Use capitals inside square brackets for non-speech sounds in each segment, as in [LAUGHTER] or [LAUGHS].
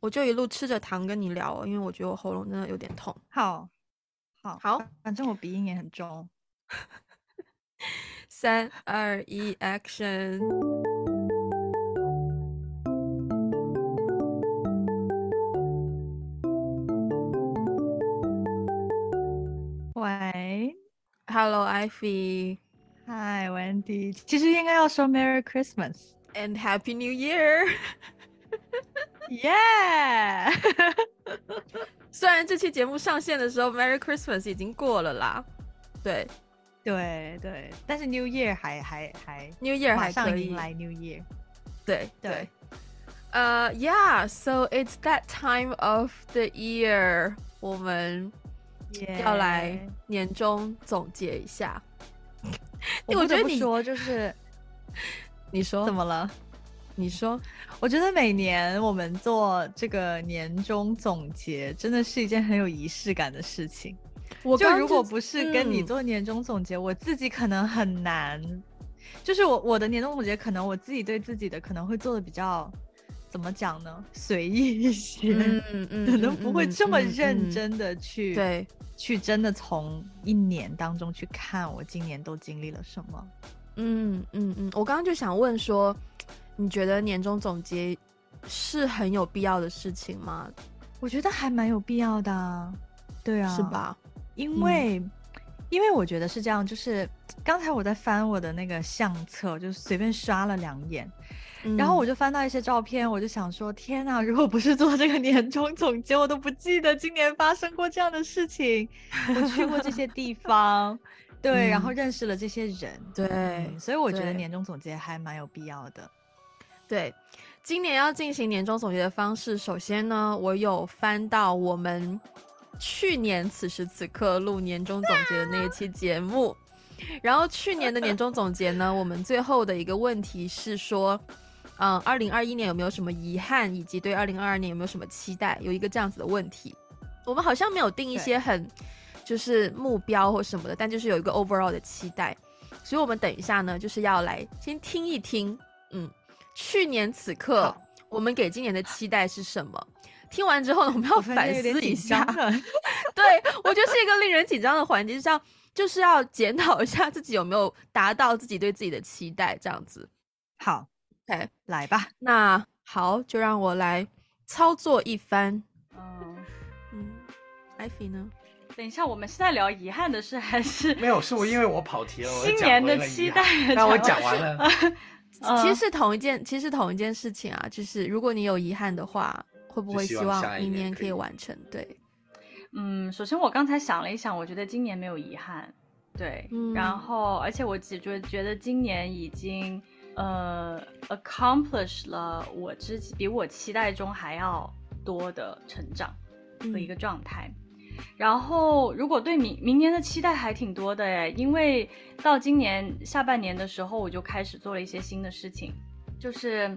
我就一路吃着糖跟你聊，因为我觉得我喉咙真的有点痛。好，好，好，反正我鼻音也很重。三二一，Action！喂，Hello，Ivy。Hi，Wendy。其实应该要说 Merry Christmas and Happy New Year。Yeah！虽然这期节目上线的时候，Merry Christmas 已经过了啦，对，对对，但是 New Year 还还还 New Year 还可以来 New Year，对对，呃、uh,，Yeah，so it's that time of the year，我们要来年终总结一下。Yeah. 我觉得你说就是，你说怎么了？你说，我觉得每年我们做这个年终总结，真的是一件很有仪式感的事情。我就如果不是跟你做年终总结，嗯、我自己可能很难。就是我我的年终总结，可能我自己对自己的可能会做的比较，怎么讲呢？随意一些，[LAUGHS] 嗯嗯，可能不会这么认真的去、对去真的从一年当中去看我今年都经历了什么。嗯嗯嗯，我刚刚就想问说。你觉得年终总结是很有必要的事情吗？我觉得还蛮有必要的，啊对啊，是吧？因为，嗯、因为我觉得是这样，就是刚才我在翻我的那个相册，就是随便刷了两眼，嗯、然后我就翻到一些照片，我就想说，天呐！如果不是做这个年终总结，我都不记得今年发生过这样的事情。我去过这些地方，[LAUGHS] [LAUGHS] 对，嗯、然后认识了这些人，对、嗯，所以我觉得年终总结还蛮有必要的。对，今年要进行年终总结的方式，首先呢，我有翻到我们去年此时此刻录年终总结的那一期节目，然后去年的年终总结呢，我们最后的一个问题是说，嗯，二零二一年有没有什么遗憾，以及对二零二二年有没有什么期待，有一个这样子的问题。我们好像没有定一些很就是目标或什么的，但就是有一个 overall 的期待，所以我们等一下呢，就是要来先听一听，嗯。去年此刻，我们给今年的期待是什么？听完之后呢，我们要反思一下。[LAUGHS] 对，我觉得是一个令人紧张的环节，就是要就是要检讨一下自己有没有达到自己对自己的期待，这样子。好，OK，来吧。那好，就让我来操作一番。嗯嗯，艾菲呢？等一下，我们是在聊遗憾的事，还是没有？是我因为我跑题了。新年的期待，那我讲完了。[LAUGHS] 其实是同一件，其实是同一件事情啊。就是如果你有遗憾的话，会不会希望明年可以完成？对，嗯，首先我刚才想了一想，我觉得今年没有遗憾，对。嗯、然后，而且我只觉觉得今年已经呃 accomplish 了我之比我期待中还要多的成长和一个状态。嗯 [LAUGHS] 然后，如果对明明年的期待还挺多的诶，因为到今年下半年的时候，我就开始做了一些新的事情，就是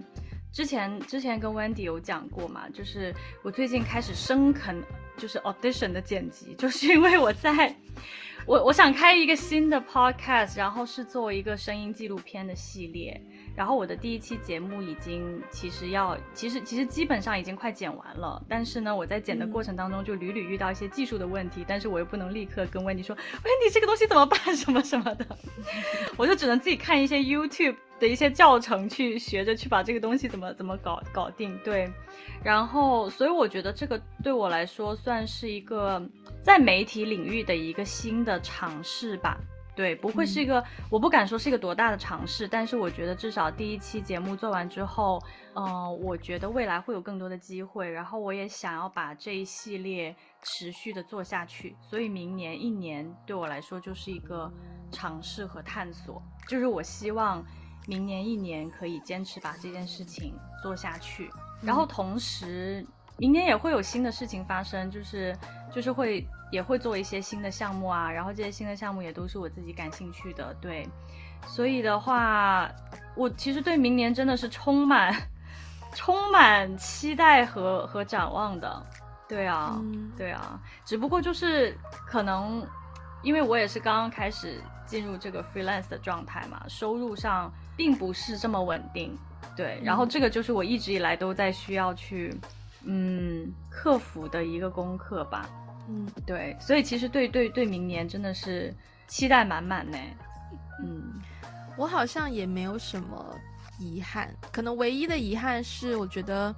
之前之前跟 Wendy 有讲过嘛，就是我最近开始深啃，就是 audition 的剪辑，就是因为我在，我我想开一个新的 podcast，然后是做一个声音纪录片的系列。然后我的第一期节目已经其实要，其实其实基本上已经快剪完了，但是呢，我在剪的过程当中就屡屡遇到一些技术的问题，但是我又不能立刻跟 Wendy 说，Wendy 这个东西怎么办？什么什么的，[LAUGHS] 我就只能自己看一些 YouTube 的一些教程去学着去把这个东西怎么怎么搞搞定。对，然后所以我觉得这个对我来说算是一个在媒体领域的一个新的尝试吧。对，不会是一个，嗯、我不敢说是一个多大的尝试，但是我觉得至少第一期节目做完之后，嗯、呃，我觉得未来会有更多的机会，然后我也想要把这一系列持续的做下去，所以明年一年对我来说就是一个尝试和探索，就是我希望明年一年可以坚持把这件事情做下去，然后同时明年也会有新的事情发生，就是就是会。也会做一些新的项目啊，然后这些新的项目也都是我自己感兴趣的，对，所以的话，我其实对明年真的是充满充满期待和和展望的，对啊，嗯、对啊，只不过就是可能因为我也是刚刚开始进入这个 freelance 的状态嘛，收入上并不是这么稳定。对，然后这个就是我一直以来都在需要去嗯克服的一个功课吧。嗯，对，所以其实对对对，明年真的是期待满满呢。嗯，我好像也没有什么遗憾，可能唯一的遗憾是，我觉得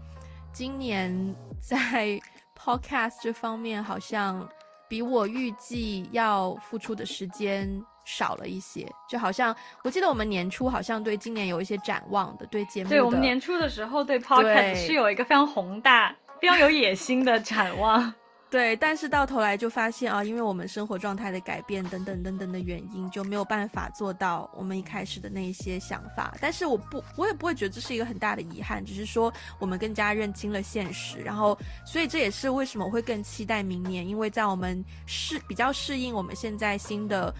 今年 [LAUGHS] 在 [LAUGHS] podcast 这方面好像比我预计要付出的时间少了一些，就好像我记得我们年初好像对今年有一些展望的，对节目的，对，我们年初的时候对 podcast 是有一个非常宏大、非常有野心的展望。[LAUGHS] 对，但是到头来就发现啊，因为我们生活状态的改变等等等等的原因，就没有办法做到我们一开始的那一些想法。但是我不，我也不会觉得这是一个很大的遗憾，只是说我们更加认清了现实。然后，所以这也是为什么我会更期待明年，因为在我们适比较适应我们现在新的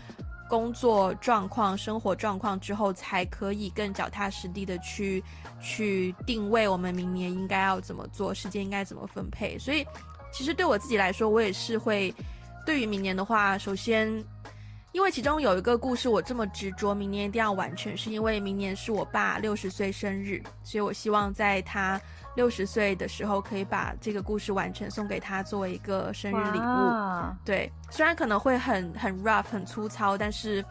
工作状况、生活状况之后，才可以更脚踏实地的去去定位我们明年应该要怎么做，时间应该怎么分配。所以。其实对我自己来说，我也是会，对于明年的话，首先，因为其中有一个故事我这么执着，明年一定要完成，是因为明年是我爸六十岁生日，所以我希望在他六十岁的时候可以把这个故事完成，送给他作为一个生日礼物。对，虽然可能会很很 rough 很粗糙，但是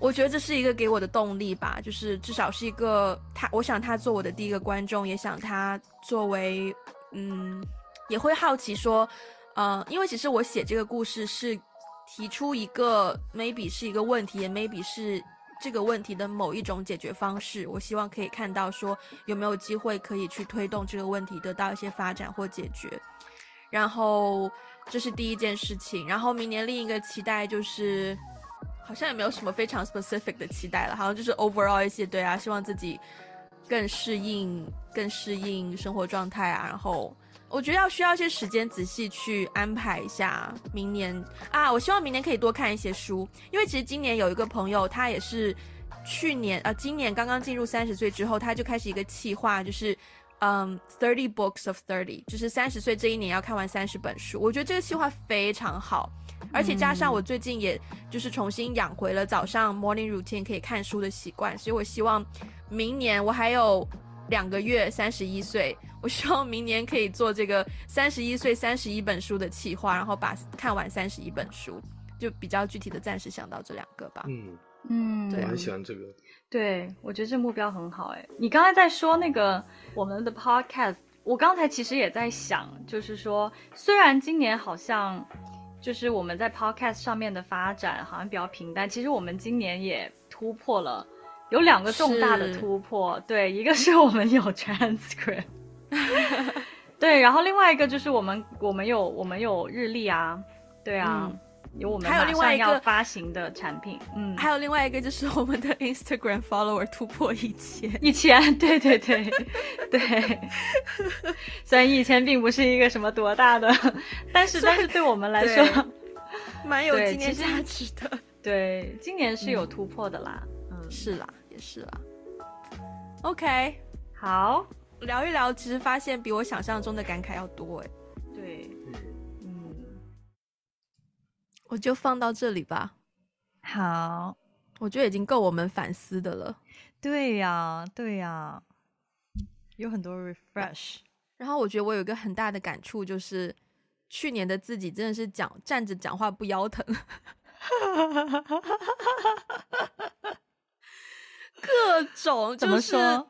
我觉得这是一个给我的动力吧，就是至少是一个他，我想他做我的第一个观众，也想他作为嗯。也会好奇说，呃，因为其实我写这个故事是提出一个 maybe 是一个问题，也 maybe 是这个问题的某一种解决方式。我希望可以看到说有没有机会可以去推动这个问题得到一些发展或解决。然后这是第一件事情。然后明年另一个期待就是，好像也没有什么非常 specific 的期待了，好像就是 overall 一些对啊，希望自己更适应、更适应生活状态啊，然后。我觉得要需要一些时间仔细去安排一下明年啊！我希望明年可以多看一些书，因为其实今年有一个朋友，他也是去年呃，今年刚刚进入三十岁之后，他就开始一个计划，就是嗯，thirty books of thirty，就是三十岁这一年要看完三十本书。我觉得这个计划非常好，而且加上我最近也就是重新养回了早上 morning routine 可以看书的习惯，所以我希望明年我还有两个月三十一岁。我希望明年可以做这个三十一岁三十一本书的企划，然后把看完三十一本书，就比较具体的暂时想到这两个吧。嗯嗯，对，我很喜欢这个。对，我觉得这目标很好。哎，你刚才在说那个我们的 podcast，我刚才其实也在想，就是说，虽然今年好像就是我们在 podcast 上面的发展好像比较平淡，其实我们今年也突破了，有两个重大的突破。对，一个是我们有 [LAUGHS] transcript。[LAUGHS] 对，然后另外一个就是我们我们有我们有日历啊，对啊，嗯、有我们还有另外一个要发行的产品，嗯，还有另外一个就是我们的 Instagram follower 突破一千一千，[LAUGHS] 对对对对，虽然一千并不是一个什么多大的，但是但是对我们来说蛮有纪念价值的，对，今年是有突破的啦，嗯，嗯是啦，也是啦，OK，好。聊一聊，其实发现比我想象中的感慨要多哎。对，嗯，我就放到这里吧。好，我觉得已经够我们反思的了。对呀，对呀，有很多 refresh。然后我觉得我有一个很大的感触，就是去年的自己真的是讲站着讲话不腰疼，[LAUGHS] 各种、就是、怎么说？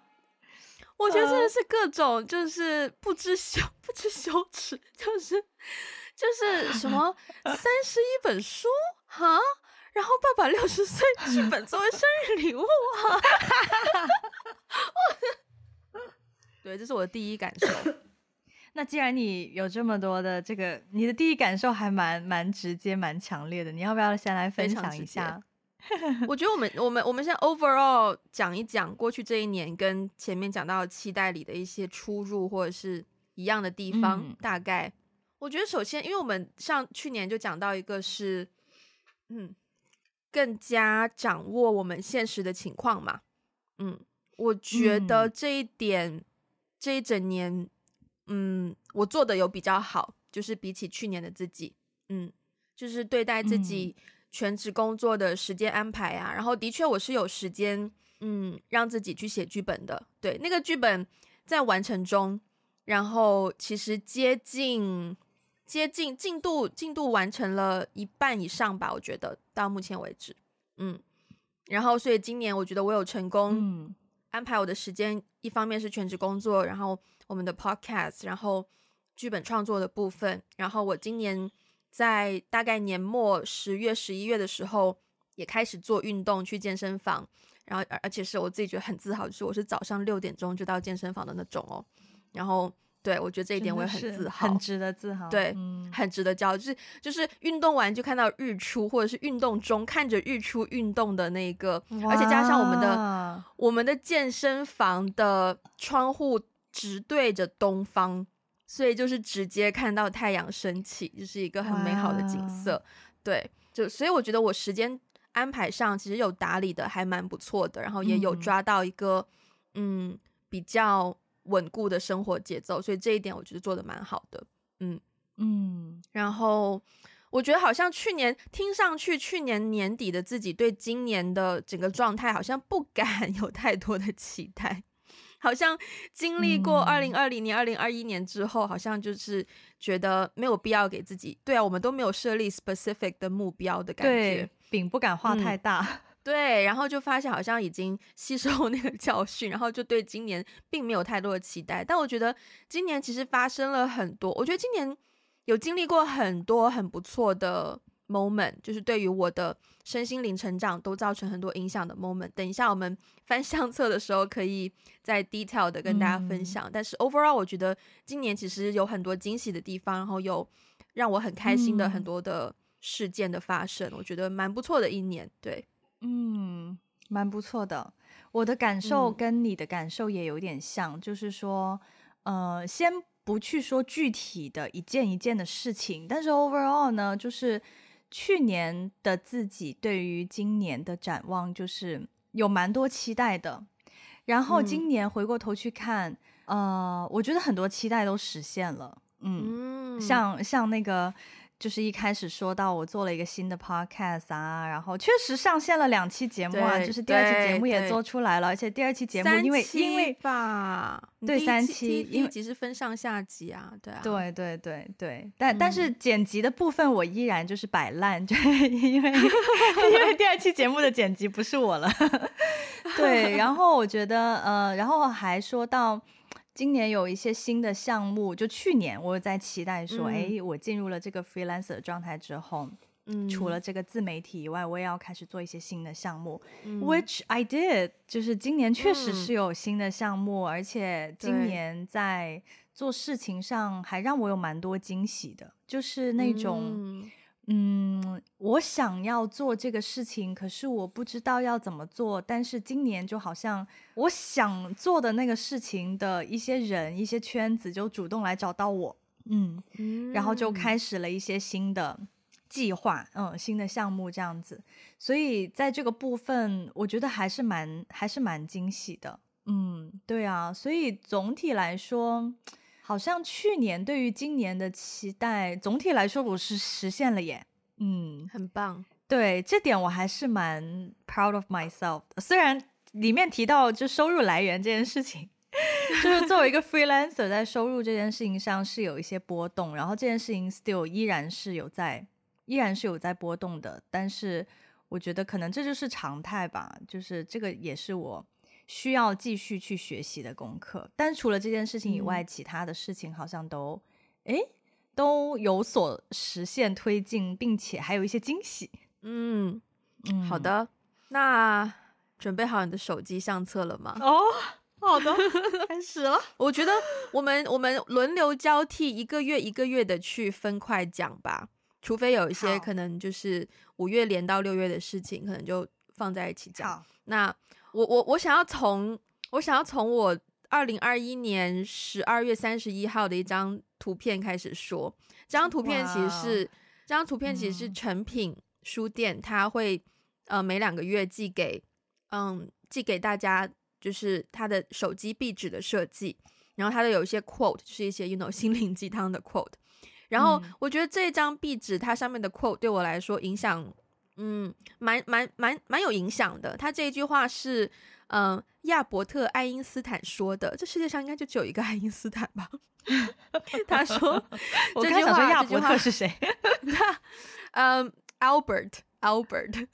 我觉得真的是各种，就是不知羞 [LAUGHS] 不知羞耻，就是就是什么 [LAUGHS] 三十一本书哈，然后爸爸六十岁 [LAUGHS] 剧本作为生日礼物哈，对，这是我的第一感受。[COUGHS] 那既然你有这么多的这个，你的第一感受还蛮蛮直接、蛮强烈的，你要不要先来分享一下？[LAUGHS] 我觉得我们我们我们现在 overall 讲一讲过去这一年跟前面讲到期待里的一些出入或者是一样的地方。嗯、大概我觉得首先，因为我们上去年就讲到一个是，嗯，更加掌握我们现实的情况嘛。嗯，我觉得这一点、嗯、这一整年，嗯，我做的有比较好，就是比起去年的自己，嗯，就是对待自己。嗯全职工作的时间安排啊，然后的确我是有时间，嗯，让自己去写剧本的。对，那个剧本在完成中，然后其实接近接近进度进度完成了一半以上吧，我觉得到目前为止，嗯。然后，所以今年我觉得我有成功安排我的时间，一方面是全职工作，然后我们的 podcast，然后剧本创作的部分。然后我今年在大概年末十月、十一月的时候，也开始做运动，去健身房。然后，而而且是我自己觉得很自豪，就是我是早上六点钟就到健身房的那种哦。然后。对，我觉得这一点我也很自豪，很值得自豪。对，嗯、很值得骄傲。就是就是运动完就看到日出，或者是运动中看着日出运动的那个，而且加上我们的我们的健身房的窗户直对着东方，所以就是直接看到太阳升起，就是一个很美好的景色。对，就所以我觉得我时间安排上其实有打理的还蛮不错的，然后也有抓到一个嗯，嗯比较。稳固的生活节奏，所以这一点我觉得做的蛮好的，嗯嗯。然后我觉得好像去年听上去，去年年底的自己对今年的整个状态好像不 [LAUGHS] 敢有太多的期待，好像经历过二零二零年、二零二一年之后，好像就是觉得没有必要给自己，对啊，我们都没有设立 specific 的目标的感觉，饼不敢画太大。嗯 [LAUGHS] 对，然后就发现好像已经吸收那个教训，然后就对今年并没有太多的期待。但我觉得今年其实发生了很多，我觉得今年有经历过很多很不错的 moment，就是对于我的身心灵成长都造成很多影响的 moment。等一下我们翻相册的时候，可以再 detail 的跟大家分享。嗯、但是 overall，我觉得今年其实有很多惊喜的地方，然后有让我很开心的很多的事件的发生，嗯、我觉得蛮不错的一年。对。嗯，蛮不错的。我的感受跟你的感受也有点像，嗯、就是说，呃，先不去说具体的一件一件的事情，但是 overall 呢，就是去年的自己对于今年的展望，就是有蛮多期待的。然后今年回过头去看，嗯、呃，我觉得很多期待都实现了。嗯，嗯像像那个。就是一开始说到我做了一个新的 podcast 啊，然后确实上线了两期节目啊，就是第二期节目也做出来了，而且第二期节目因为因为吧，对三期，因为集是分上下集啊，对啊，对对对对，但但是剪辑的部分我依然就是摆烂，就 [LAUGHS] 因为因为第二期节目的剪辑不是我了，[LAUGHS] 对，然后我觉得呃，然后还说到。今年有一些新的项目，就去年我有在期待说，哎、嗯，我进入了这个 freelancer 的状态之后，嗯，除了这个自媒体以外，我也要开始做一些新的项目、嗯、，which I did，就是今年确实是有新的项目，嗯、而且今年在做事情上还让我有蛮多惊喜的，就是那种。嗯嗯，我想要做这个事情，可是我不知道要怎么做。但是今年就好像我想做的那个事情的一些人、一些圈子就主动来找到我，嗯，嗯，然后就开始了一些新的计划，嗯，新的项目这样子。所以在这个部分，我觉得还是蛮还是蛮惊喜的。嗯，对啊，所以总体来说。好像去年对于今年的期待，总体来说我是实现了耶，嗯，很棒。对，这点我还是蛮 proud of myself 的。虽然里面提到就收入来源这件事情，[LAUGHS] 就是作为一个 freelancer，在收入这件事情上是有一些波动，然后这件事情 still 依然是有在，依然是有在波动的。但是我觉得可能这就是常态吧，就是这个也是我。需要继续去学习的功课，但除了这件事情以外，嗯、其他的事情好像都，诶，都有所实现推进，并且还有一些惊喜。嗯嗯，好的，那准备好你的手机相册了吗？哦，好的，开始了。我觉得我们我们轮流交替，一个月一个月的去分块讲吧，除非有一些可能就是五月连到六月的事情，可能就放在一起讲。那。我我我想要从我想要从我二零二一年十二月三十一号的一张图片开始说。这张图片其实是这张图片其实是诚品书店，它会呃每两个月寄给嗯寄给大家，就是他的手机壁纸的设计，然后他的有一些 quote，就是一些 you know 心灵鸡汤的 quote。然后我觉得这张壁纸它上面的 quote 对我来说影响嗯，蛮蛮蛮蛮有影响的。他这一句话是，嗯、呃，亚伯特·爱因斯坦说的。这世界上应该就只有一个爱因斯坦吧？他说：“我刚想说亚伯特是谁？”他，嗯，Albert，Albert。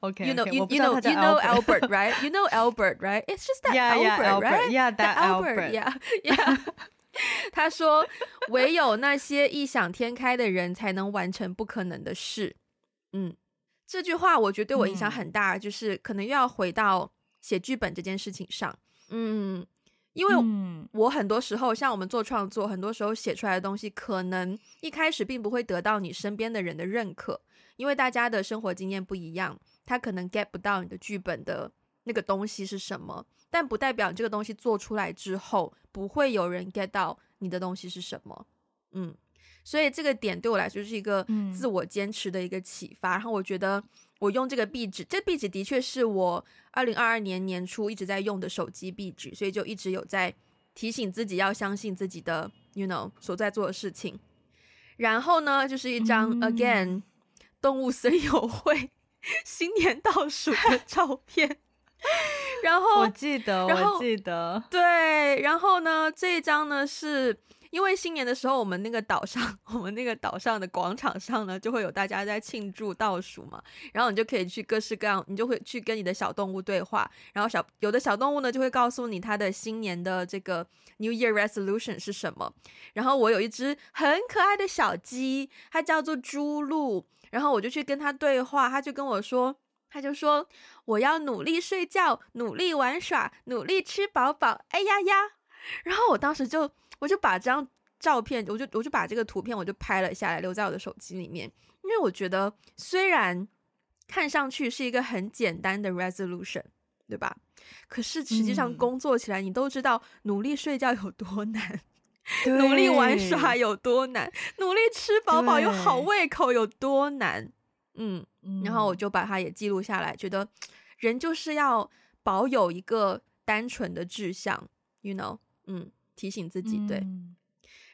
OK，You know, you know, you know Albert, right? You know Albert, right? It's just that Albert, right? Yeah, that Albert. Yeah, yeah. 他说：“唯有那些异想天开的人才能完成不可能的事。”嗯，这句话我觉得对我影响很大，嗯、就是可能又要回到写剧本这件事情上。嗯，因为我很多时候，像我们做创作，很多时候写出来的东西，可能一开始并不会得到你身边的人的认可，因为大家的生活经验不一样，他可能 get 不到你的剧本的那个东西是什么。但不代表这个东西做出来之后，不会有人 get 到你的东西是什么。嗯。所以这个点对我来说是一个自我坚持的一个启发。嗯、然后我觉得我用这个壁纸，这壁纸的确是我二零二二年年初一直在用的手机壁纸，所以就一直有在提醒自己要相信自己的，you know 所在做的事情。然后呢，就是一张、嗯、again 动物森友会 [LAUGHS] 新年倒数的 [LAUGHS] 照片。然后我记得，我记得，对，然后呢，这一张呢是。因为新年的时候，我们那个岛上，[LAUGHS] 我们那个岛上的广场上呢，就会有大家在庆祝倒数嘛，然后你就可以去各式各样，你就会去跟你的小动物对话，然后小有的小动物呢就会告诉你它的新年的这个 New Year Resolution 是什么，然后我有一只很可爱的小鸡，它叫做猪鹿，然后我就去跟它对话，它就跟我说，它就说我要努力睡觉，努力玩耍，努力吃饱饱，哎呀呀，然后我当时就。我就把这张照片，我就我就把这个图片，我就拍了下来，留在我的手机里面。因为我觉得，虽然看上去是一个很简单的 resolution，对吧？可是实际上工作起来，你都知道，努力睡觉有多难，[LAUGHS] 嗯、努力玩耍有多难，努力吃饱饱有好胃口有多难。嗯，然后我就把它也记录下来，觉得人就是要保有一个单纯的志向，you know，嗯。提醒自己对，嗯、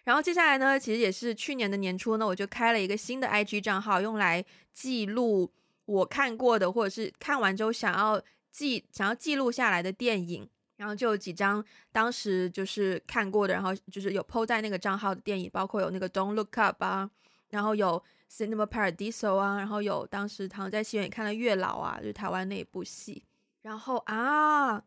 然后接下来呢，其实也是去年的年初呢，我就开了一个新的 IG 账号，用来记录我看过的或者是看完之后想要记想要记录下来的电影，然后就有几张当时就是看过的，然后就是有 po 在那个账号的电影，包括有那个 Don't Look Up 啊，然后有 Cinema Paradiso 啊，然后有当时躺在戏院里看的月老啊，就是台湾那一部戏，然后啊。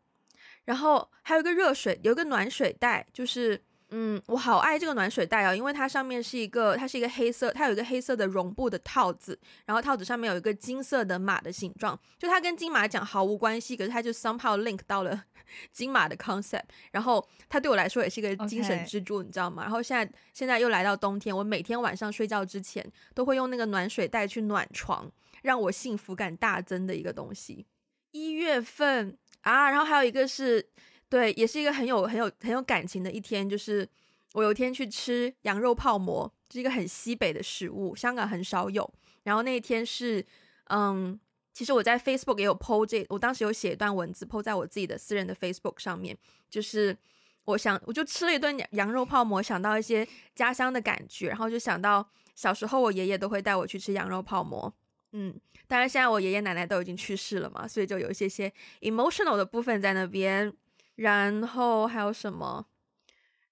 然后还有一个热水，有一个暖水袋，就是，嗯，我好爱这个暖水袋哦，因为它上面是一个，它是一个黑色，它有一个黑色的绒布的套子，然后套子上面有一个金色的马的形状，就它跟金马奖毫无关系，可是它就 somehow link 到了 [LAUGHS] 金马的 concept，然后它对我来说也是一个精神支柱.你知道吗？然后现在现在又来到冬天，我每天晚上睡觉之前都会用那个暖水袋去暖床，让我幸福感大增的一个东西。一月份。啊，然后还有一个是，对，也是一个很有很有很有感情的一天，就是我有一天去吃羊肉泡馍，是一个很西北的食物，香港很少有。然后那一天是，嗯，其实我在 Facebook 也有 po 这，我当时有写一段文字 po 在我自己的私人的 Facebook 上面，就是我想我就吃了一顿羊肉泡馍，想到一些家乡的感觉，然后就想到小时候我爷爷都会带我去吃羊肉泡馍。嗯，当然现在我爷爷奶奶都已经去世了嘛，所以就有一些些 emotional 的部分在那边。然后还有什么？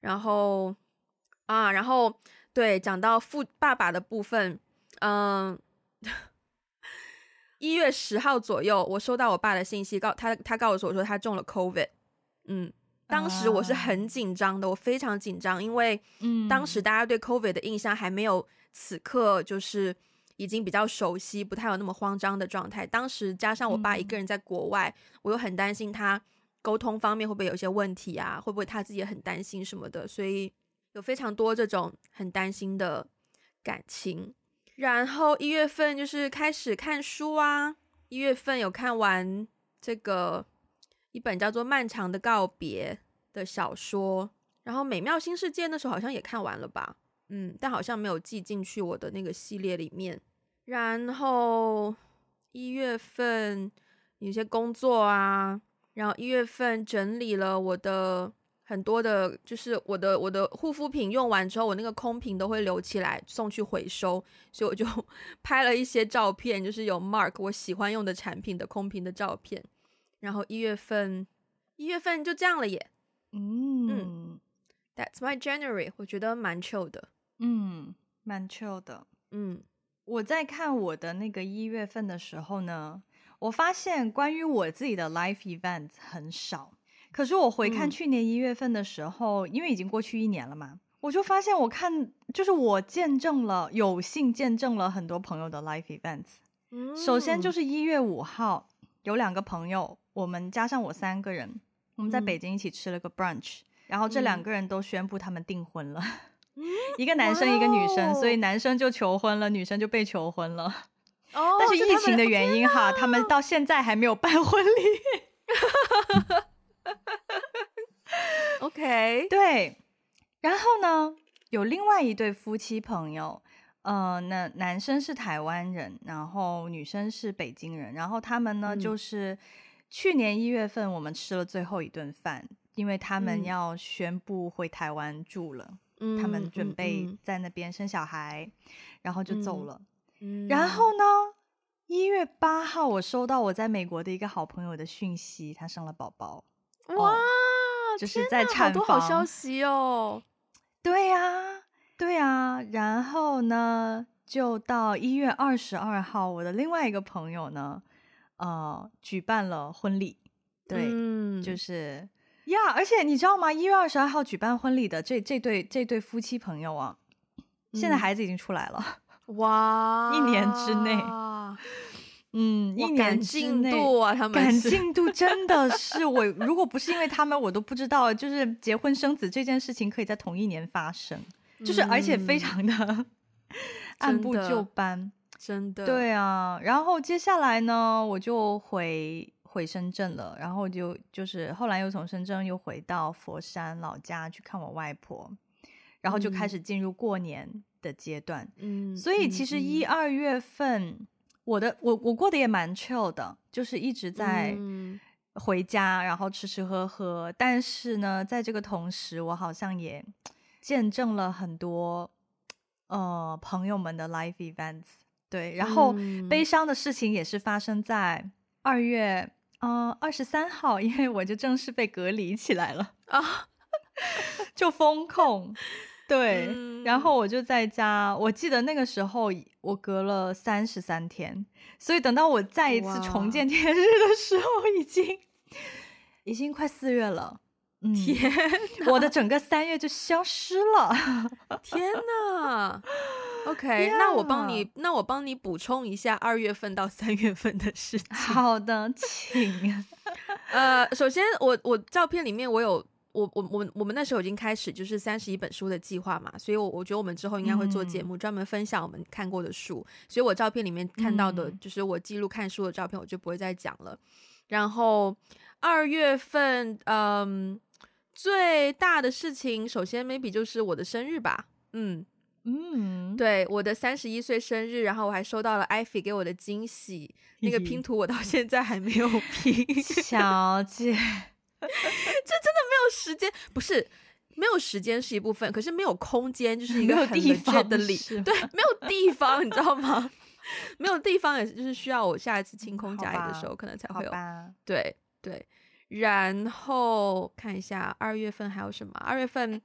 然后啊，然后对，讲到父爸爸的部分，嗯，一月十号左右，我收到我爸的信息，告他他告诉我说他中了 COVID。嗯，当时我是很紧张的，我非常紧张，因为嗯当时大家对 COVID 的印象还没有此刻就是。已经比较熟悉，不太有那么慌张的状态。当时加上我爸一个人在国外，嗯、我又很担心他沟通方面会不会有一些问题啊？会不会他自己也很担心什么的？所以有非常多这种很担心的感情。然后一月份就是开始看书啊，一月份有看完这个一本叫做《漫长的告别》的小说，然后《美妙新世界》那时候好像也看完了吧？嗯，但好像没有记进去我的那个系列里面。然后一月份有些工作啊，然后一月份整理了我的很多的，就是我的我的护肤品用完之后，我那个空瓶都会留起来送去回收，所以我就 [LAUGHS] 拍了一些照片，就是有 Mark 我喜欢用的产品的空瓶的照片。然后一月份，一月份就这样了耶。嗯，嗯，That's my January，我觉得蛮 chill 的。嗯，蛮 chill 的。嗯，我在看我的那个一月份的时候呢，我发现关于我自己的 life events 很少。可是我回看去年一月份的时候，嗯，因为已经过去一年了嘛，我就发现我看就是我见证了，有幸见证了很多朋友的 life events。嗯，首先就是一月五号，有两个朋友，我们加上我三个人，我们在北京一起吃了个 brunch，嗯，然后这两个人都宣布他们订婚了，嗯，一个男生一个女生，所以男生就求婚了，女生就被求婚了。[LAUGHS] 哦，但是疫情的原因哈，他们到现在还没有办婚礼。[LAUGHS] OK，对，然后呢，有另外一对夫妻朋友，呃，那男生是台湾人，然后女生是北京人，然后他们呢，嗯、就是去年一月份我们吃了最后一顿饭，因为他们要宣布回台湾住了，嗯、他们准备在那边生小孩，嗯、然后就走了。嗯、然后呢，一月八号我收到我在美国的一个好朋友的讯息，他生了宝宝。哇！哦就是在产房，好消息哦。对呀、啊，对呀、啊。然后呢，就到一月二十二号，我的另外一个朋友呢，呃，举办了婚礼。对，嗯、就是呀。而且你知道吗？一月二十二号举办婚礼的这这对这对夫妻朋友啊，现在孩子已经出来了。[LAUGHS] 哇！一年之内。[LAUGHS] 嗯，一年进度啊，他们赶进度真的是我，[LAUGHS] 如果不是因为他们，我都不知道，就是结婚生子这件事情可以在同一年发生，嗯、就是而且非常的按部就班，真的。对啊，然后接下来呢，我就回回深圳了，然后就就是后来又从深圳又回到佛山老家去看我外婆，然后就开始进入过年的阶段。嗯，所以其实一二月份。我的我我过得也蛮 chill 的，就是一直在回家，嗯、然后吃吃喝喝。但是呢，在这个同时，我好像也见证了很多呃朋友们的 life events。对，然后悲伤的事情也是发生在二月呃二十三号，因为我就正式被隔离起来了啊，[LAUGHS] 就封控。对，嗯、然后我就在家。我记得那个时候我隔了三十三天，所以等到我再一次重见 [LAUGHS] 天日的时候，已经已经快四月了。嗯、天，我的整个三月就消失了。[LAUGHS] 天呐！OK，Yeah 那我帮你，那我帮你补充一下二月份到三月份的事情。好的，请。[LAUGHS] 呃，首先我我照片里面我有。我我我我们那时候已经开始就是三十一本书的计划嘛，所以我我觉得我们之后应该会做节目，专门分享我们看过的书。所以我照片里面看到的就是我记录看书的照片，我就不会再讲了。然后二月份，嗯，最大的事情，首先 maybe 就是我的生日吧。嗯嗯，对，我的三十一岁生日，然后我还收到了艾菲给我的惊喜，那个拼图我到现在还没有拼，小姐。这真的没有时间，不是没有时间是一部分，可是没有空间就是一个很地方的理，对，没有地方，你知道吗？没有地方也，就是需要我下一次清空家里的时候，可能才会有。对对，然后看一下二月份还有什么？二月份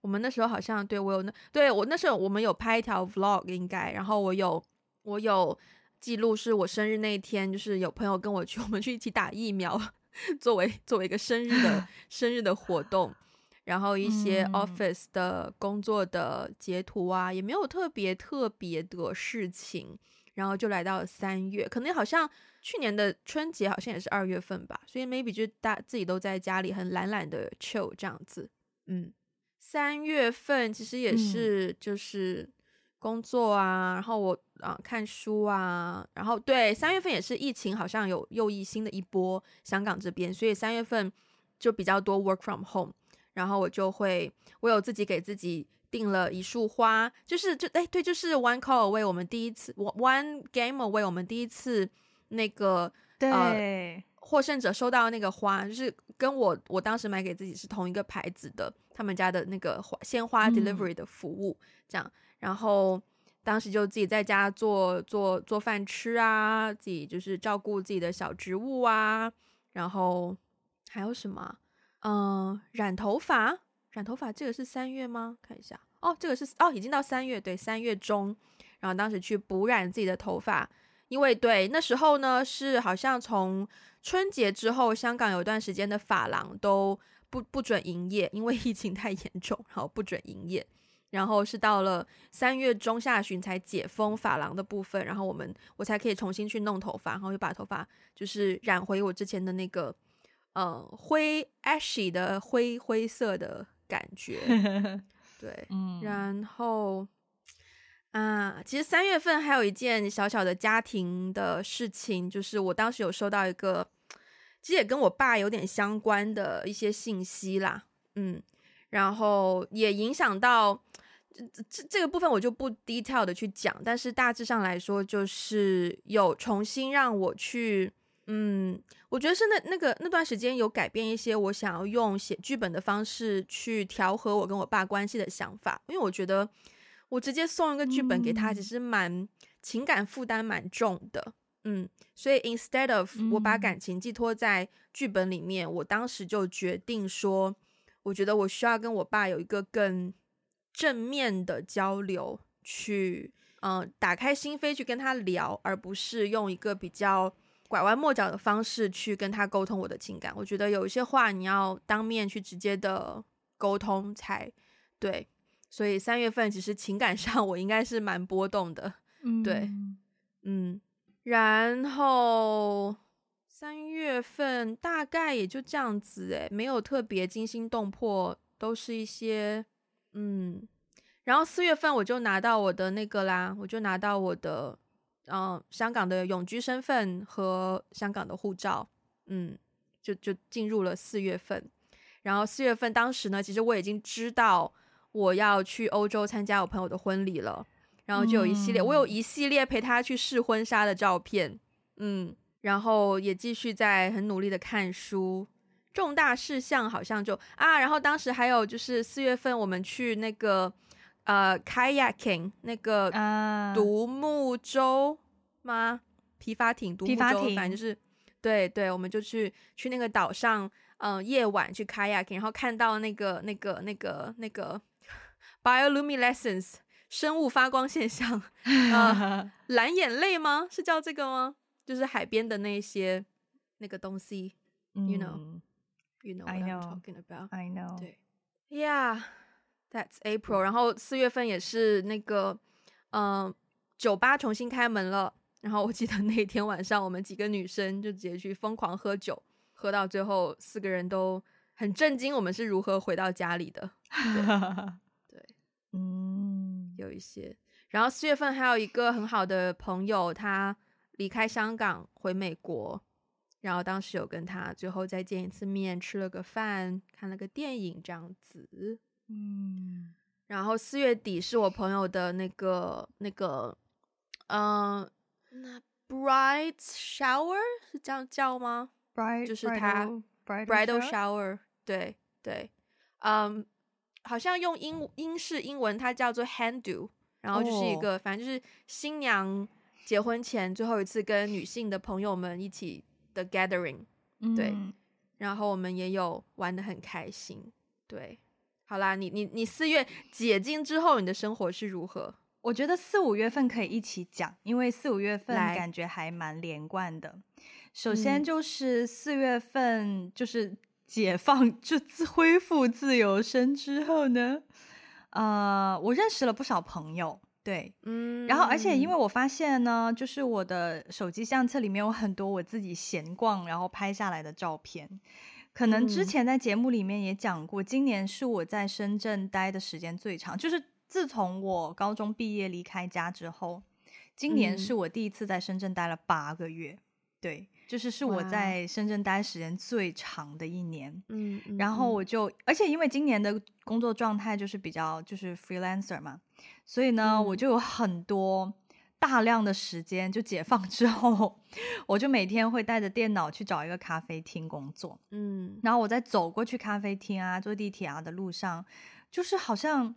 我们那时候好像对我有那对我那时候我们有拍一条 vlog 应该，然后我有我有记录，是我生日那一天，就是有朋友跟我去，[LAUGHS] 我们去一起打疫苗。[LAUGHS] 作为作为一个生日的 [LAUGHS] 生日的活动，然后一些 office 的工作的截图啊，也没有特别特别的事情，然后就来到了三月，可能好像去年的春节好像也是二月份吧，所以 maybe 就大自己都在家里很懒懒的 chill 这样子，嗯，三月份其实也是就是。工作啊，然后我啊、呃、看书啊，然后对三月份也是疫情，好像有又一新的一波香港这边，所以三月份就比较多 work from home，然后我就会我有自己给自己订了一束花，就是就哎对，就是 one call away 我们第一次 one game away 我们第一次那个对。呃获胜者收到那个花，就是跟我我当时买给自己是同一个牌子的，他们家的那个花鲜花 delivery 的服务，嗯、这样。然后当时就自己在家做做做饭吃啊，自己就是照顾自己的小植物啊。然后还有什么？嗯，染头发，染头发这个是三月吗？看一下，哦，这个是哦，已经到三月，对，三月中。然后当时去补染自己的头发。因为对那时候呢，是好像从春节之后，香港有一段时间的发廊都不不准营业，因为疫情太严重，然后不准营业。然后是到了三月中下旬才解封发廊的部分，然后我们我才可以重新去弄头发，然后又把头发就是染回我之前的那个呃灰 ashy 的灰灰色的感觉。[LAUGHS] 对，嗯，然后。啊，其实三月份还有一件小小的家庭的事情，就是我当时有收到一个，其实也跟我爸有点相关的一些信息啦，嗯，然后也影响到这这这个部分，我就不 detail 的去讲，但是大致上来说，就是有重新让我去，嗯，我觉得是那那个那段时间有改变一些我想要用写剧本的方式去调和我跟我爸关系的想法，因为我觉得。我直接送一个剧本给他，其实蛮情感负担蛮重的，嗯，所以 instead of 我把感情寄托在剧本里面，我当时就决定说，我觉得我需要跟我爸有一个更正面的交流，去嗯打开心扉去跟他聊，而不是用一个比较拐弯抹角的方式去跟他沟通我的情感。我觉得有一些话你要当面去直接的沟通才对。所以三月份其实情感上我应该是蛮波动的，嗯、对，嗯，然后三月份大概也就这样子，诶，没有特别惊心动魄，都是一些，嗯，然后四月份我就拿到我的那个啦，我就拿到我的，嗯、呃，香港的永居身份和香港的护照，嗯，就就进入了四月份，然后四月份当时呢，其实我已经知道。我要去欧洲参加我朋友的婚礼了，然后就有一系列，嗯、我有一系列陪他去试婚纱的照片，嗯，然后也继续在很努力的看书，重大事项好像就啊，然后当时还有就是四月份我们去那个呃 kayaking 那个独木舟吗？皮筏艇，独木舟，反正就是对对，我们就去去那个岛上，嗯、呃，夜晚去 kayaking，然后看到那个那个那个那个。那个 Bioluminescence 生物发光现象，[LAUGHS] 呃，蓝眼泪吗？是叫这个吗？就是海边的那些那个东西、嗯、，you know，you know what I'm talking about，I know，对，Yeah，that's April。然后四月份也是那个，嗯、呃，酒吧重新开门了。然后我记得那天晚上，我们几个女生就直接去疯狂喝酒，喝到最后四个人都很震惊，我们是如何回到家里的。[LAUGHS] 嗯，有一些。然后四月份还有一个很好的朋友，他离开香港回美国，然后当时有跟他最后再见一次面，吃了个饭，看了个电影这样子。嗯，然后四月底是我朋友的那个那个，嗯、呃，那 bride shower 是这样叫吗？bride 就是他 bridal shower，对对，嗯。好像用英英式英文，它叫做 hen do，然后就是一个，oh. 反正就是新娘结婚前最后一次跟女性的朋友们一起的 gathering，对，嗯、然后我们也有玩的很开心，对，好啦，你你你四月解禁之后，你的生活是如何？我觉得四五月份可以一起讲，因为四五月份感觉还蛮连贯的。首先就是四月份就是。解放就自恢复自由身之后呢，呃，我认识了不少朋友，对，嗯，然后而且因为我发现呢，就是我的手机相册里面有很多我自己闲逛然后拍下来的照片，可能之前在节目里面也讲过，今年是我在深圳待的时间最长，就是自从我高中毕业离开家之后，今年是我第一次在深圳待了八个月，对。就是是我在深圳待时间最长的一年，嗯，然后我就，而且因为今年的工作状态就是比较就是 freelancer 嘛，所以呢，嗯、我就有很多大量的时间就解放之后，我就每天会带着电脑去找一个咖啡厅工作。嗯，然后我在走过去咖啡厅啊，坐地铁啊的路上，就是好像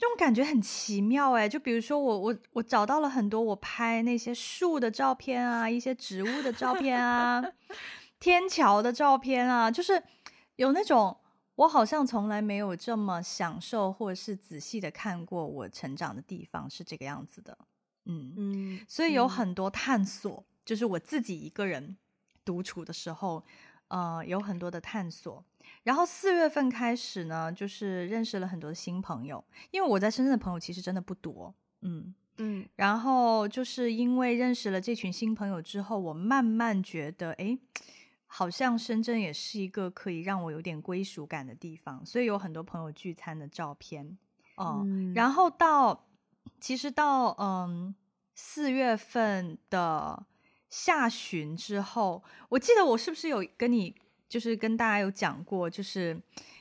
这种感觉很奇妙哎。就比如说我我我找到了很多我拍那些树的照片啊，一些植物的照片啊，[LAUGHS] 天桥的照片啊，就是有那种。我好像从来没有这么享受，或者是仔细的看过我成长的地方是这个样子的，嗯嗯，所以有很多探索，嗯、就是我自己一个人独处的时候，呃，有很多的探索。然后四月份开始呢，就是认识了很多新朋友，因为我在深圳的朋友其实真的不多，嗯嗯，然后就是因为认识了这群新朋友之后，我慢慢觉得，哎。好像深圳也是一个可以让我有点归属感的地方，所以有很多朋友聚餐的照片哦。嗯、然后到其实到嗯四月份的下旬之后，我记得我是不是有跟你就是跟大家有讲过，就是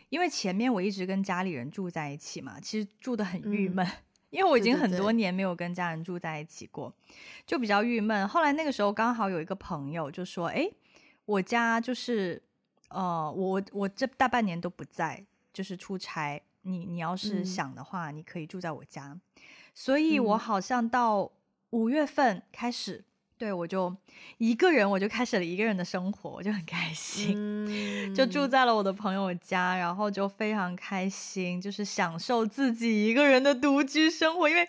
因为前面我一直跟家里人住在一起嘛，其实住的很郁闷，嗯、因为我已经很多年没有跟家人住在一起过，对对对，就比较郁闷。后来那个时候刚好有一个朋友就说：“哎。”我家就是，呃，我我这大半年都不在，就是出差。你你要是想的话，嗯、你可以住在我家。所以我好像到五月份开始，嗯、对我就一个人，我就开始了一个人的生活，我就很开心，嗯、就住在了我的朋友家，然后就非常开心，就是享受自己一个人的独居生活。因为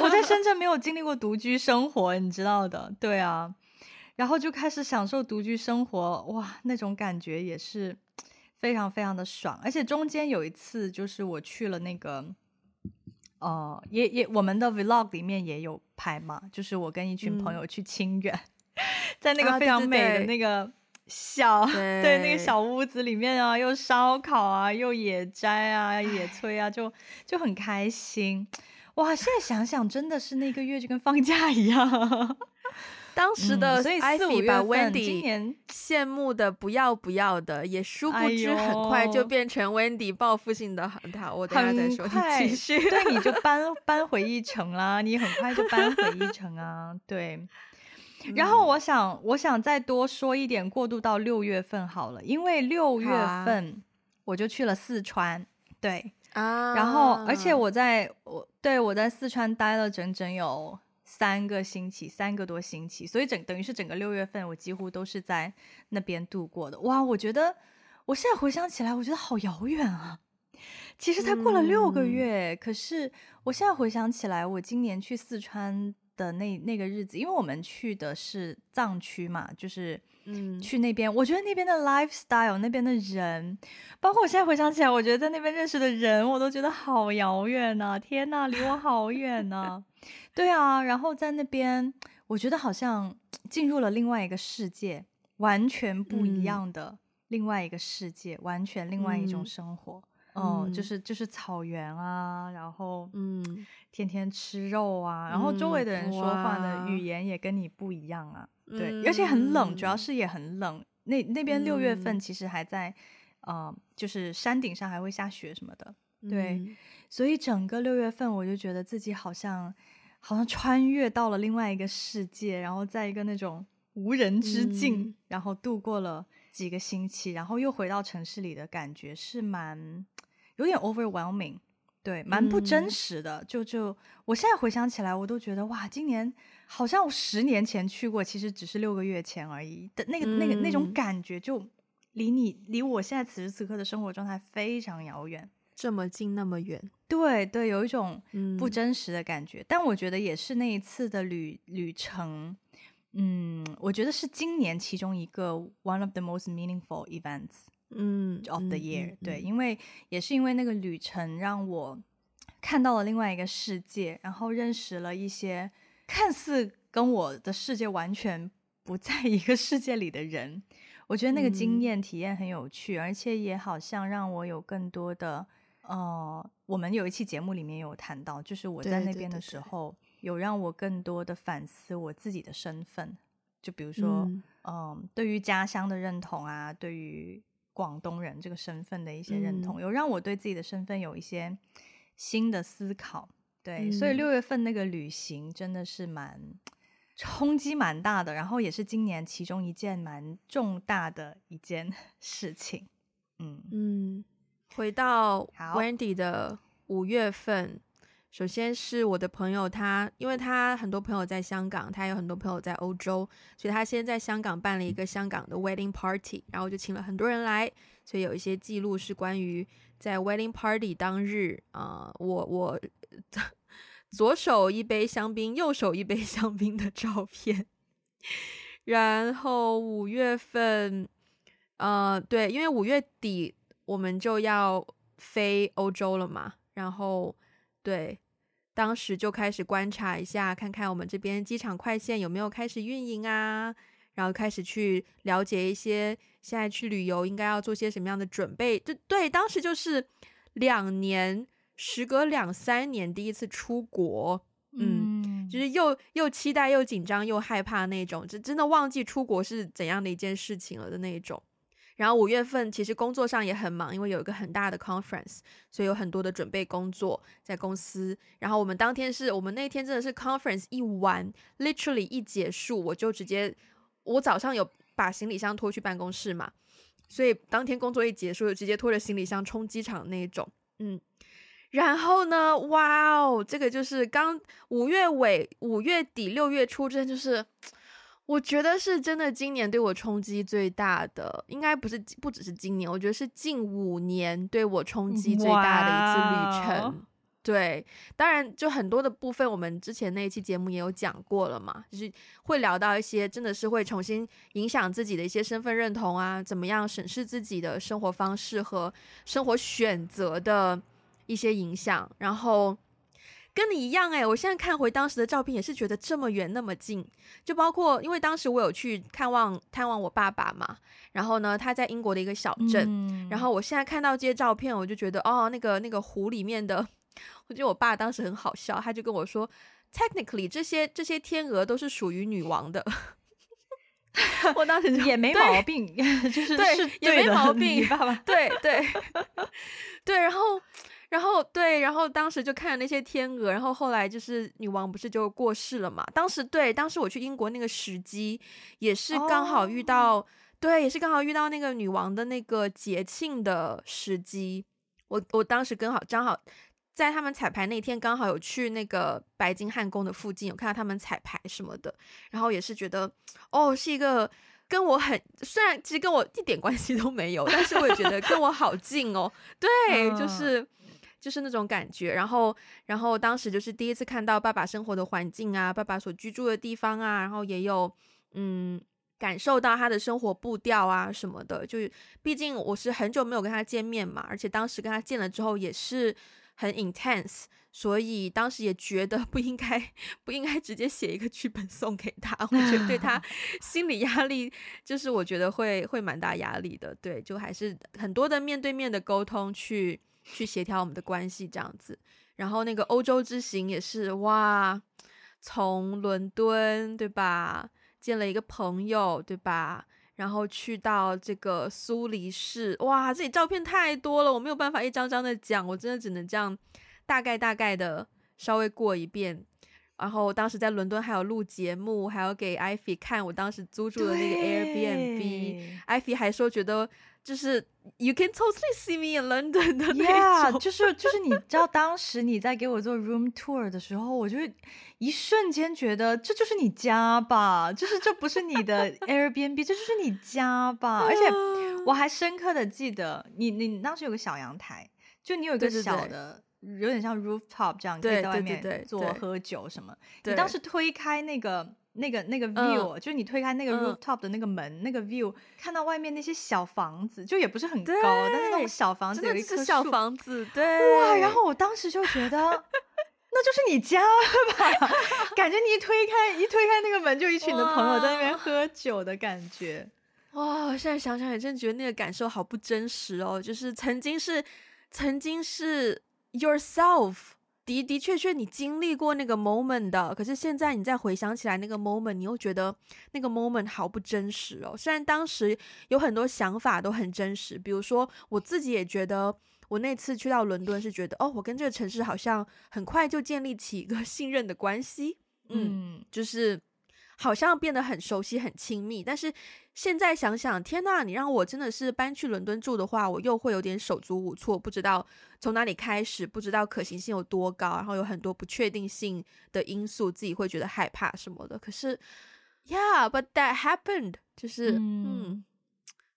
我在深圳没有经历过独居生活，你知道的，对啊。然后就开始享受独居生活，哇，那种感觉也是非常非常的爽。而且中间有一次，就是我去了那个，呃，也也我们的 vlog 里面也有拍嘛，就是我跟一群朋友去清远，嗯、[LAUGHS] 在那个非常美的那个小、[LAUGHS] 对那个小屋子里面啊，又烧烤啊，又野摘啊，野炊啊，就就很开心。哇，现在想想，真的是那个月就跟放假一样。当时的艾菲把 Wendy 羡慕的不要不要的，也殊不知很快就变成 Wendy 报复性的他。我等下再说，你继续。对，你就 [LAUGHS] 搬搬回一城啦，你很快就搬回一城啊。对。[LAUGHS] 然后我想，我想再多说一点，过渡到六月份好了，因为六月份我就去了四川。对啊。然后，而且我在我对我在四川待了整整有。三个星期，三个多星期，所以整等于是整个六月份，我几乎都是在那边度过的。哇，我觉得我现在回想起来，我觉得好遥远啊！其实才过了六个月，嗯、可是我现在回想起来，我今年去四川的那那个日子，因为我们去的是藏区嘛，就是嗯，去那边，我觉得那边的 lifestyle，那边的人，包括我现在回想起来，我觉得在那边认识的人，我都觉得好遥远啊！天呐，离我好远啊！对啊，然后在那边，我觉得好像进入了另外一个世界，完全不一样的另外一个世界，嗯、完全另外一种生活。哦、嗯嗯，就是就是草原啊，然后嗯，天天吃肉啊，嗯、然后周围的人说话的语言也跟你不一样啊。对，而且很冷，主要是也很冷。那那边六月份其实还在，嗯、呃，就是山顶上还会下雪什么的。对，嗯、所以整个六月份我就觉得自己好像。好像穿越到了另外一个世界，然后在一个那种无人之境，嗯、然后度过了几个星期，然后又回到城市里的感觉是蛮有点 overwhelming，对，蛮不真实的。嗯、就就我现在回想起来，我都觉得哇，今年好像我十年前去过，其实只是六个月前而已的那个、嗯、那个那种感觉，就离你离我现在此时此刻的生活状态非常遥远。这么近那么远，对对，有一种不真实的感觉。嗯、但我觉得也是那一次的旅旅程，嗯，我觉得是今年其中一个 one of the most meaningful events，嗯，of the year、嗯。对，嗯、因为也是因为那个旅程让我看到了另外一个世界，然后认识了一些看似跟我的世界完全不在一个世界里的人。我觉得那个经验体验很有趣，嗯、而且也好像让我有更多的。哦、呃，我们有一期节目里面有谈到，就是我在那边的时候，有让我更多的反思我自己的身份。就比如说，嗯、呃，对于家乡的认同啊，对于广东人这个身份的一些认同，嗯、有让我对自己的身份有一些新的思考。对，所以六月份那个旅行真的是蛮冲击蛮大的，然后也是今年其中一件蛮重大的一件 [LAUGHS] 事情。嗯嗯，回到 Wendy 的五月份。首先是我的朋友他，他因为他很多朋友在香港，他有很多朋友在欧洲，所以他先在香港办了一个香港的 wedding party，然后就请了很多人来，所以有一些记录是关于在 wedding party 当日啊、呃，我我左手一杯香槟，右手一杯 [LAUGHS] 香槟的照片。然后五月份，呃，对，因为五月底我们就要飞欧洲了嘛，然后对。当时就开始观察一下，看看我们这边机场快线有没有开始运营啊，然后开始去了解一些现在去旅游应该要做些什么样的准备。就对，当时就是两年，时隔两三年第一次出国，嗯，嗯就是又又期待又紧张又害怕那种，就真的忘记出国是怎样的一件事情了的那种。然后五月份其实工作上也很忙，因为有一个很大的 conference，所以有很多的准备工作在公司。然后我们当天是我们那天真的是 conference 一完，literally 一结束，我就直接我早上有把行李箱拖去办公室嘛，所以当天工作一结束，就直接拖着行李箱冲机场那一种。嗯，然后呢，哇哦，这个就是刚五月尾、五月底、六月初，真的就是。我觉得是真的，今年对我冲击最大的，应该不是不只是今年，我觉得是近五年对我冲击最大的一次旅程。对，当然就很多的部分，我们之前那一期节目也有讲过了嘛，就是会聊到一些真的是会重新影响自己的一些身份认同啊，怎么样审视自己的生活方式和生活选择的一些影响，然后。跟你一样哎、欸，我现在看回当时的照片，也是觉得这么远那么近。就包括因为当时我有去看望探望我爸爸嘛，然后呢，他在英国的一个小镇。嗯、然后我现在看到这些照片，我就觉得哦，那个那个湖里面的，我觉得我爸当时很好笑，他就跟我说，technically 这些这些天鹅都是属于女王的。[LAUGHS] 我当时也没毛病，[LAUGHS] 就是对，是也没毛病，爸爸，对对 [LAUGHS] 对，然后。然后对，然后当时就看了那些天鹅，然后后来就是女王不是就过世了嘛？当时对，当时我去英国那个时机也是刚好遇到，哦、对，也是刚好遇到那个女王的那个节庆的时机。我我当时刚好正好在他们彩排那天，刚好有去那个白金汉宫的附近，有看到他们彩排什么的，然后也是觉得哦，是一个跟我很虽然其实跟我一点关系都没有，但是我也觉得跟我好近哦。对，嗯、就是。就是那种感觉，然后，然后当时就是第一次看到爸爸生活的环境啊，爸爸所居住的地方啊，然后也有嗯感受到他的生活步调啊什么的。就毕竟我是很久没有跟他见面嘛，而且当时跟他见了之后也是很 intense，所以当时也觉得不应该不应该直接写一个剧本送给他，我觉得对他 [LAUGHS] 心理压力就是我觉得会会蛮大压力的。对，就还是很多的面对面的沟通去。去协调我们的关系这样子，然后那个欧洲之行也是哇，从伦敦对吧，见了一个朋友对吧，然后去到这个苏黎世，哇，这里照片太多了，我没有办法一张张的讲，我真的只能这样大概大概的稍微过一遍。然后当时在伦敦还有录节目，还要给艾菲看我当时租住的那个 Airbnb，艾菲还说觉得。就是 you can totally see me in London 的那种，就是就是你知道当时你在给我做 room tour 的时候，我就一瞬间觉得这就是你家吧，就是这不是你的 [LAUGHS] Airbnb，这就是你家吧。而且我还深刻的记得你你当时有个小阳台，就你有一个小的，有点像 rooftop 这样，可以在外面坐喝酒什么。你当时推开那个。那个那个 view，、嗯、就是你推开那个 rooftop 的那个门，嗯、那个 view 看到外面那些小房子，就也不是很高，但是那种小房子有一棵树，小房子，对，哇！然后我当时就觉得，那就是你家吧？[LAUGHS] 感觉你一推开一推开那个门，就一群的朋友在那边喝酒的感觉。哇！我现在想想也真觉得那个感受好不真实哦，就是曾经是曾经是 yourself。的的确确，你经历过那个 moment 的，可是现在你再回想起来那个 moment，你又觉得那个 moment 好不真实哦。虽然当时有很多想法都很真实，比如说我自己也觉得我那次去到伦敦是觉得，哦，我跟这个城市好像很快就建立起一个 [LAUGHS] 信任的关系，嗯，嗯就是好像变得很熟悉、很亲密。但是现在想想，天呐，你让我真的是搬去伦敦住的话，我又会有点手足无措，不知道从哪里开始，不知道可行性有多高，然后有很多不确定性的因素，自己会觉得害怕什么的。可是，Yeah，but that happened，就是嗯，嗯，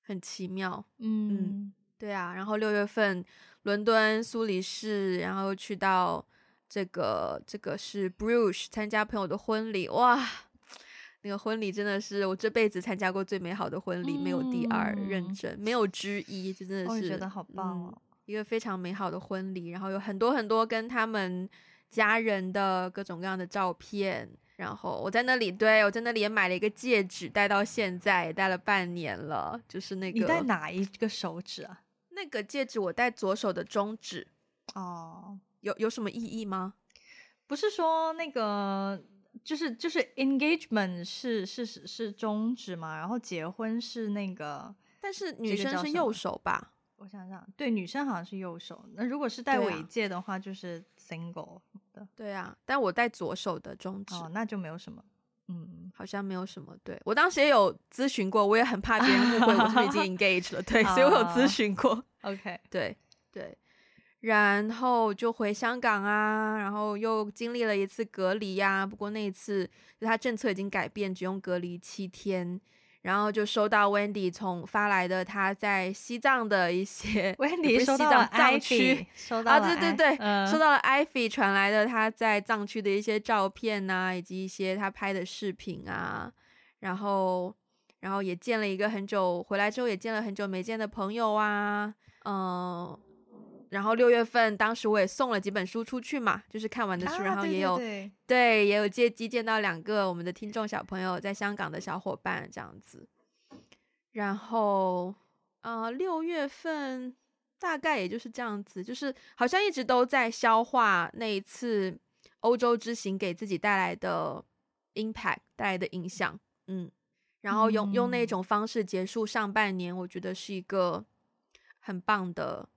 很奇妙，嗯。嗯对啊，然后六月份伦敦、苏黎世，然后去到这个这个是 Bruges 参加朋友的婚礼，哇，那个婚礼真的是我这辈子参加过最美好的婚礼，嗯、没有第二，认真没有之一，就真的是、哦、觉得好棒哦、嗯，一个非常美好的婚礼，然后有很多很多跟他们家人的各种各样的照片，然后我在那里，对，我在那里也买了一个戒指，戴到现在戴了半年了，就是那个你戴哪一个手指啊？那个戒指我戴左手的中指，哦，有有什么意义吗？不是说那个就是就是 engagement 是是是是中指嘛，然后结婚是那个，但是女生是右手吧？我想想，对，女生好像是右手。那如果是戴尾戒的话，就是 single 的。对啊，但我戴左手的中指，哦，那就没有什么。嗯，好像没有什么。对，我当时也有咨询过，我也很怕别人误会我是已经 [LAUGHS] engaged 了。对，[LAUGHS] 所以我有咨询过。OK，对对，然后就回香港啊，然后又经历了一次隔离呀、啊。不过那一次，就他政策已经改变，只用隔离七天。然后就收到 Wendy 从发来的他在西藏的一些 [LAUGHS] Wendy 收到了藏区，收到了啊，对对对，嗯、收到了 Ivy 传来的他在藏区的一些照片呐、啊，以及一些他拍的视频啊。然后，然后也见了一个很久回来之后也见了很久没见的朋友啊，嗯。然后六月份，当时我也送了几本书出去嘛，就是看完的书，啊、然后也有对，也有借机见到两个我们的听众小朋友在香港的小伙伴这样子。然后，呃，六月份大概也就是这样子，就是好像一直都在消化那一次欧洲之行给自己带来的 impact 带来的影响，嗯，然后用、嗯、用那种方式结束上半年，我觉得是一个很棒的。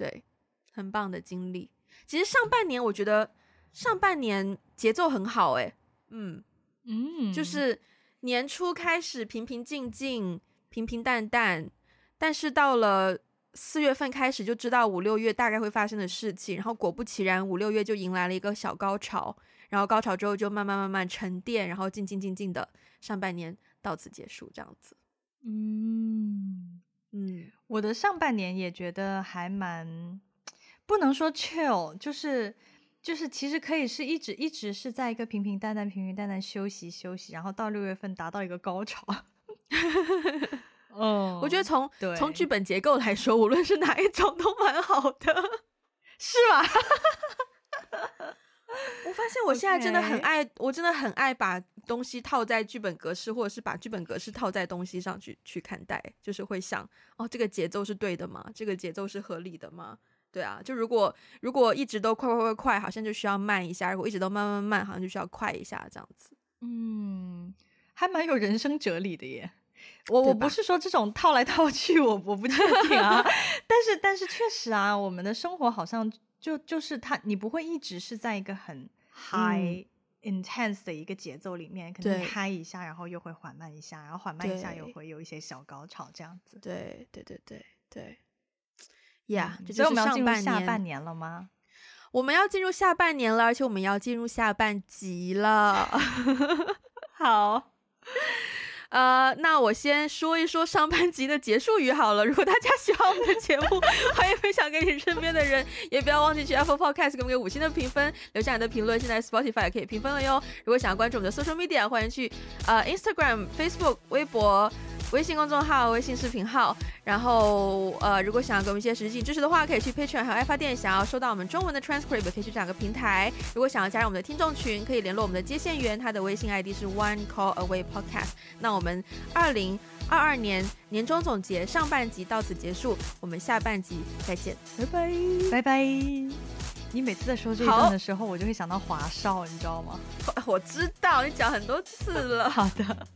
对，很棒的经历。其实上半年我觉得上半年节奏很好，哎，嗯嗯，就是年初开始平平静静、平平淡淡，但是到了四月份开始就知道五六月大概会发生的事情，然后果不其然，五六月就迎来了一个小高潮，然后高潮之后就慢慢慢慢沉淀，然后静静静静的上半年到此结束，这样子，嗯。嗯，我的上半年也觉得还蛮，不能说 chill，就是就是其实可以是一直一直是在一个平平淡淡、平平淡淡休息休息，然后到六月份达到一个高潮。[LAUGHS] 嗯，我觉得从从剧本结构来说，无论是哪一种都蛮好的，[LAUGHS] 是吧？[LAUGHS] 我发现我现在真的很爱.我真的很爱把东西套在剧本格式，或者是把剧本格式套在东西上去去看待，就是会想，哦，这个节奏是对的吗？这个节奏是合理的吗？对啊，就如果如果一直都快快快快，好像就需要慢一下；如果一直都慢慢慢，好像就需要快一下，这样子。嗯，还蛮有人生哲理的耶。我我不是说这种套来套去，我我不确定啊。[LAUGHS] 但是但是确实啊，我们的生活好像。就就是他，你不会一直是在一个很 high、嗯、intense 的一个节奏里面，可能嗨一下，然后又会缓慢一下，然后缓慢一下又会有一些小高潮这样子。对对对对对，呀、yeah, 嗯，所以我们要进入下半年了吗？我们要进入下半年了，而且我们要进入下半集了。[LAUGHS] 好。呃，那我先说一说上半集的结束语好了。如果大家喜欢我们的节目，[LAUGHS] 欢迎分享给你身边的人，也不要忘记去 Apple Podcast 给我们五星的评分，留下你的评论。现在 Spotify 也可以评分了哟。如果想要关注我们的 Social Media，欢迎去呃 Instagram、Facebook、微博。微信公众号、微信视频号，然后呃，如果想要给我们一些实际支持的话，可以去 Patreon 还有爱发电。想要收到我们中文的 transcript，可以去这两个平台。如果想要加入我们的听众群，可以联络我们的接线员，他的微信 ID 是 One Call Away Podcast。那我们二零二二年年终总结上半集到此结束，我们下半集再见，拜拜拜拜。你每次在说这一段的时候，我就会想到华少，你知道吗？[LAUGHS] 我知道，你讲很多次了。好的。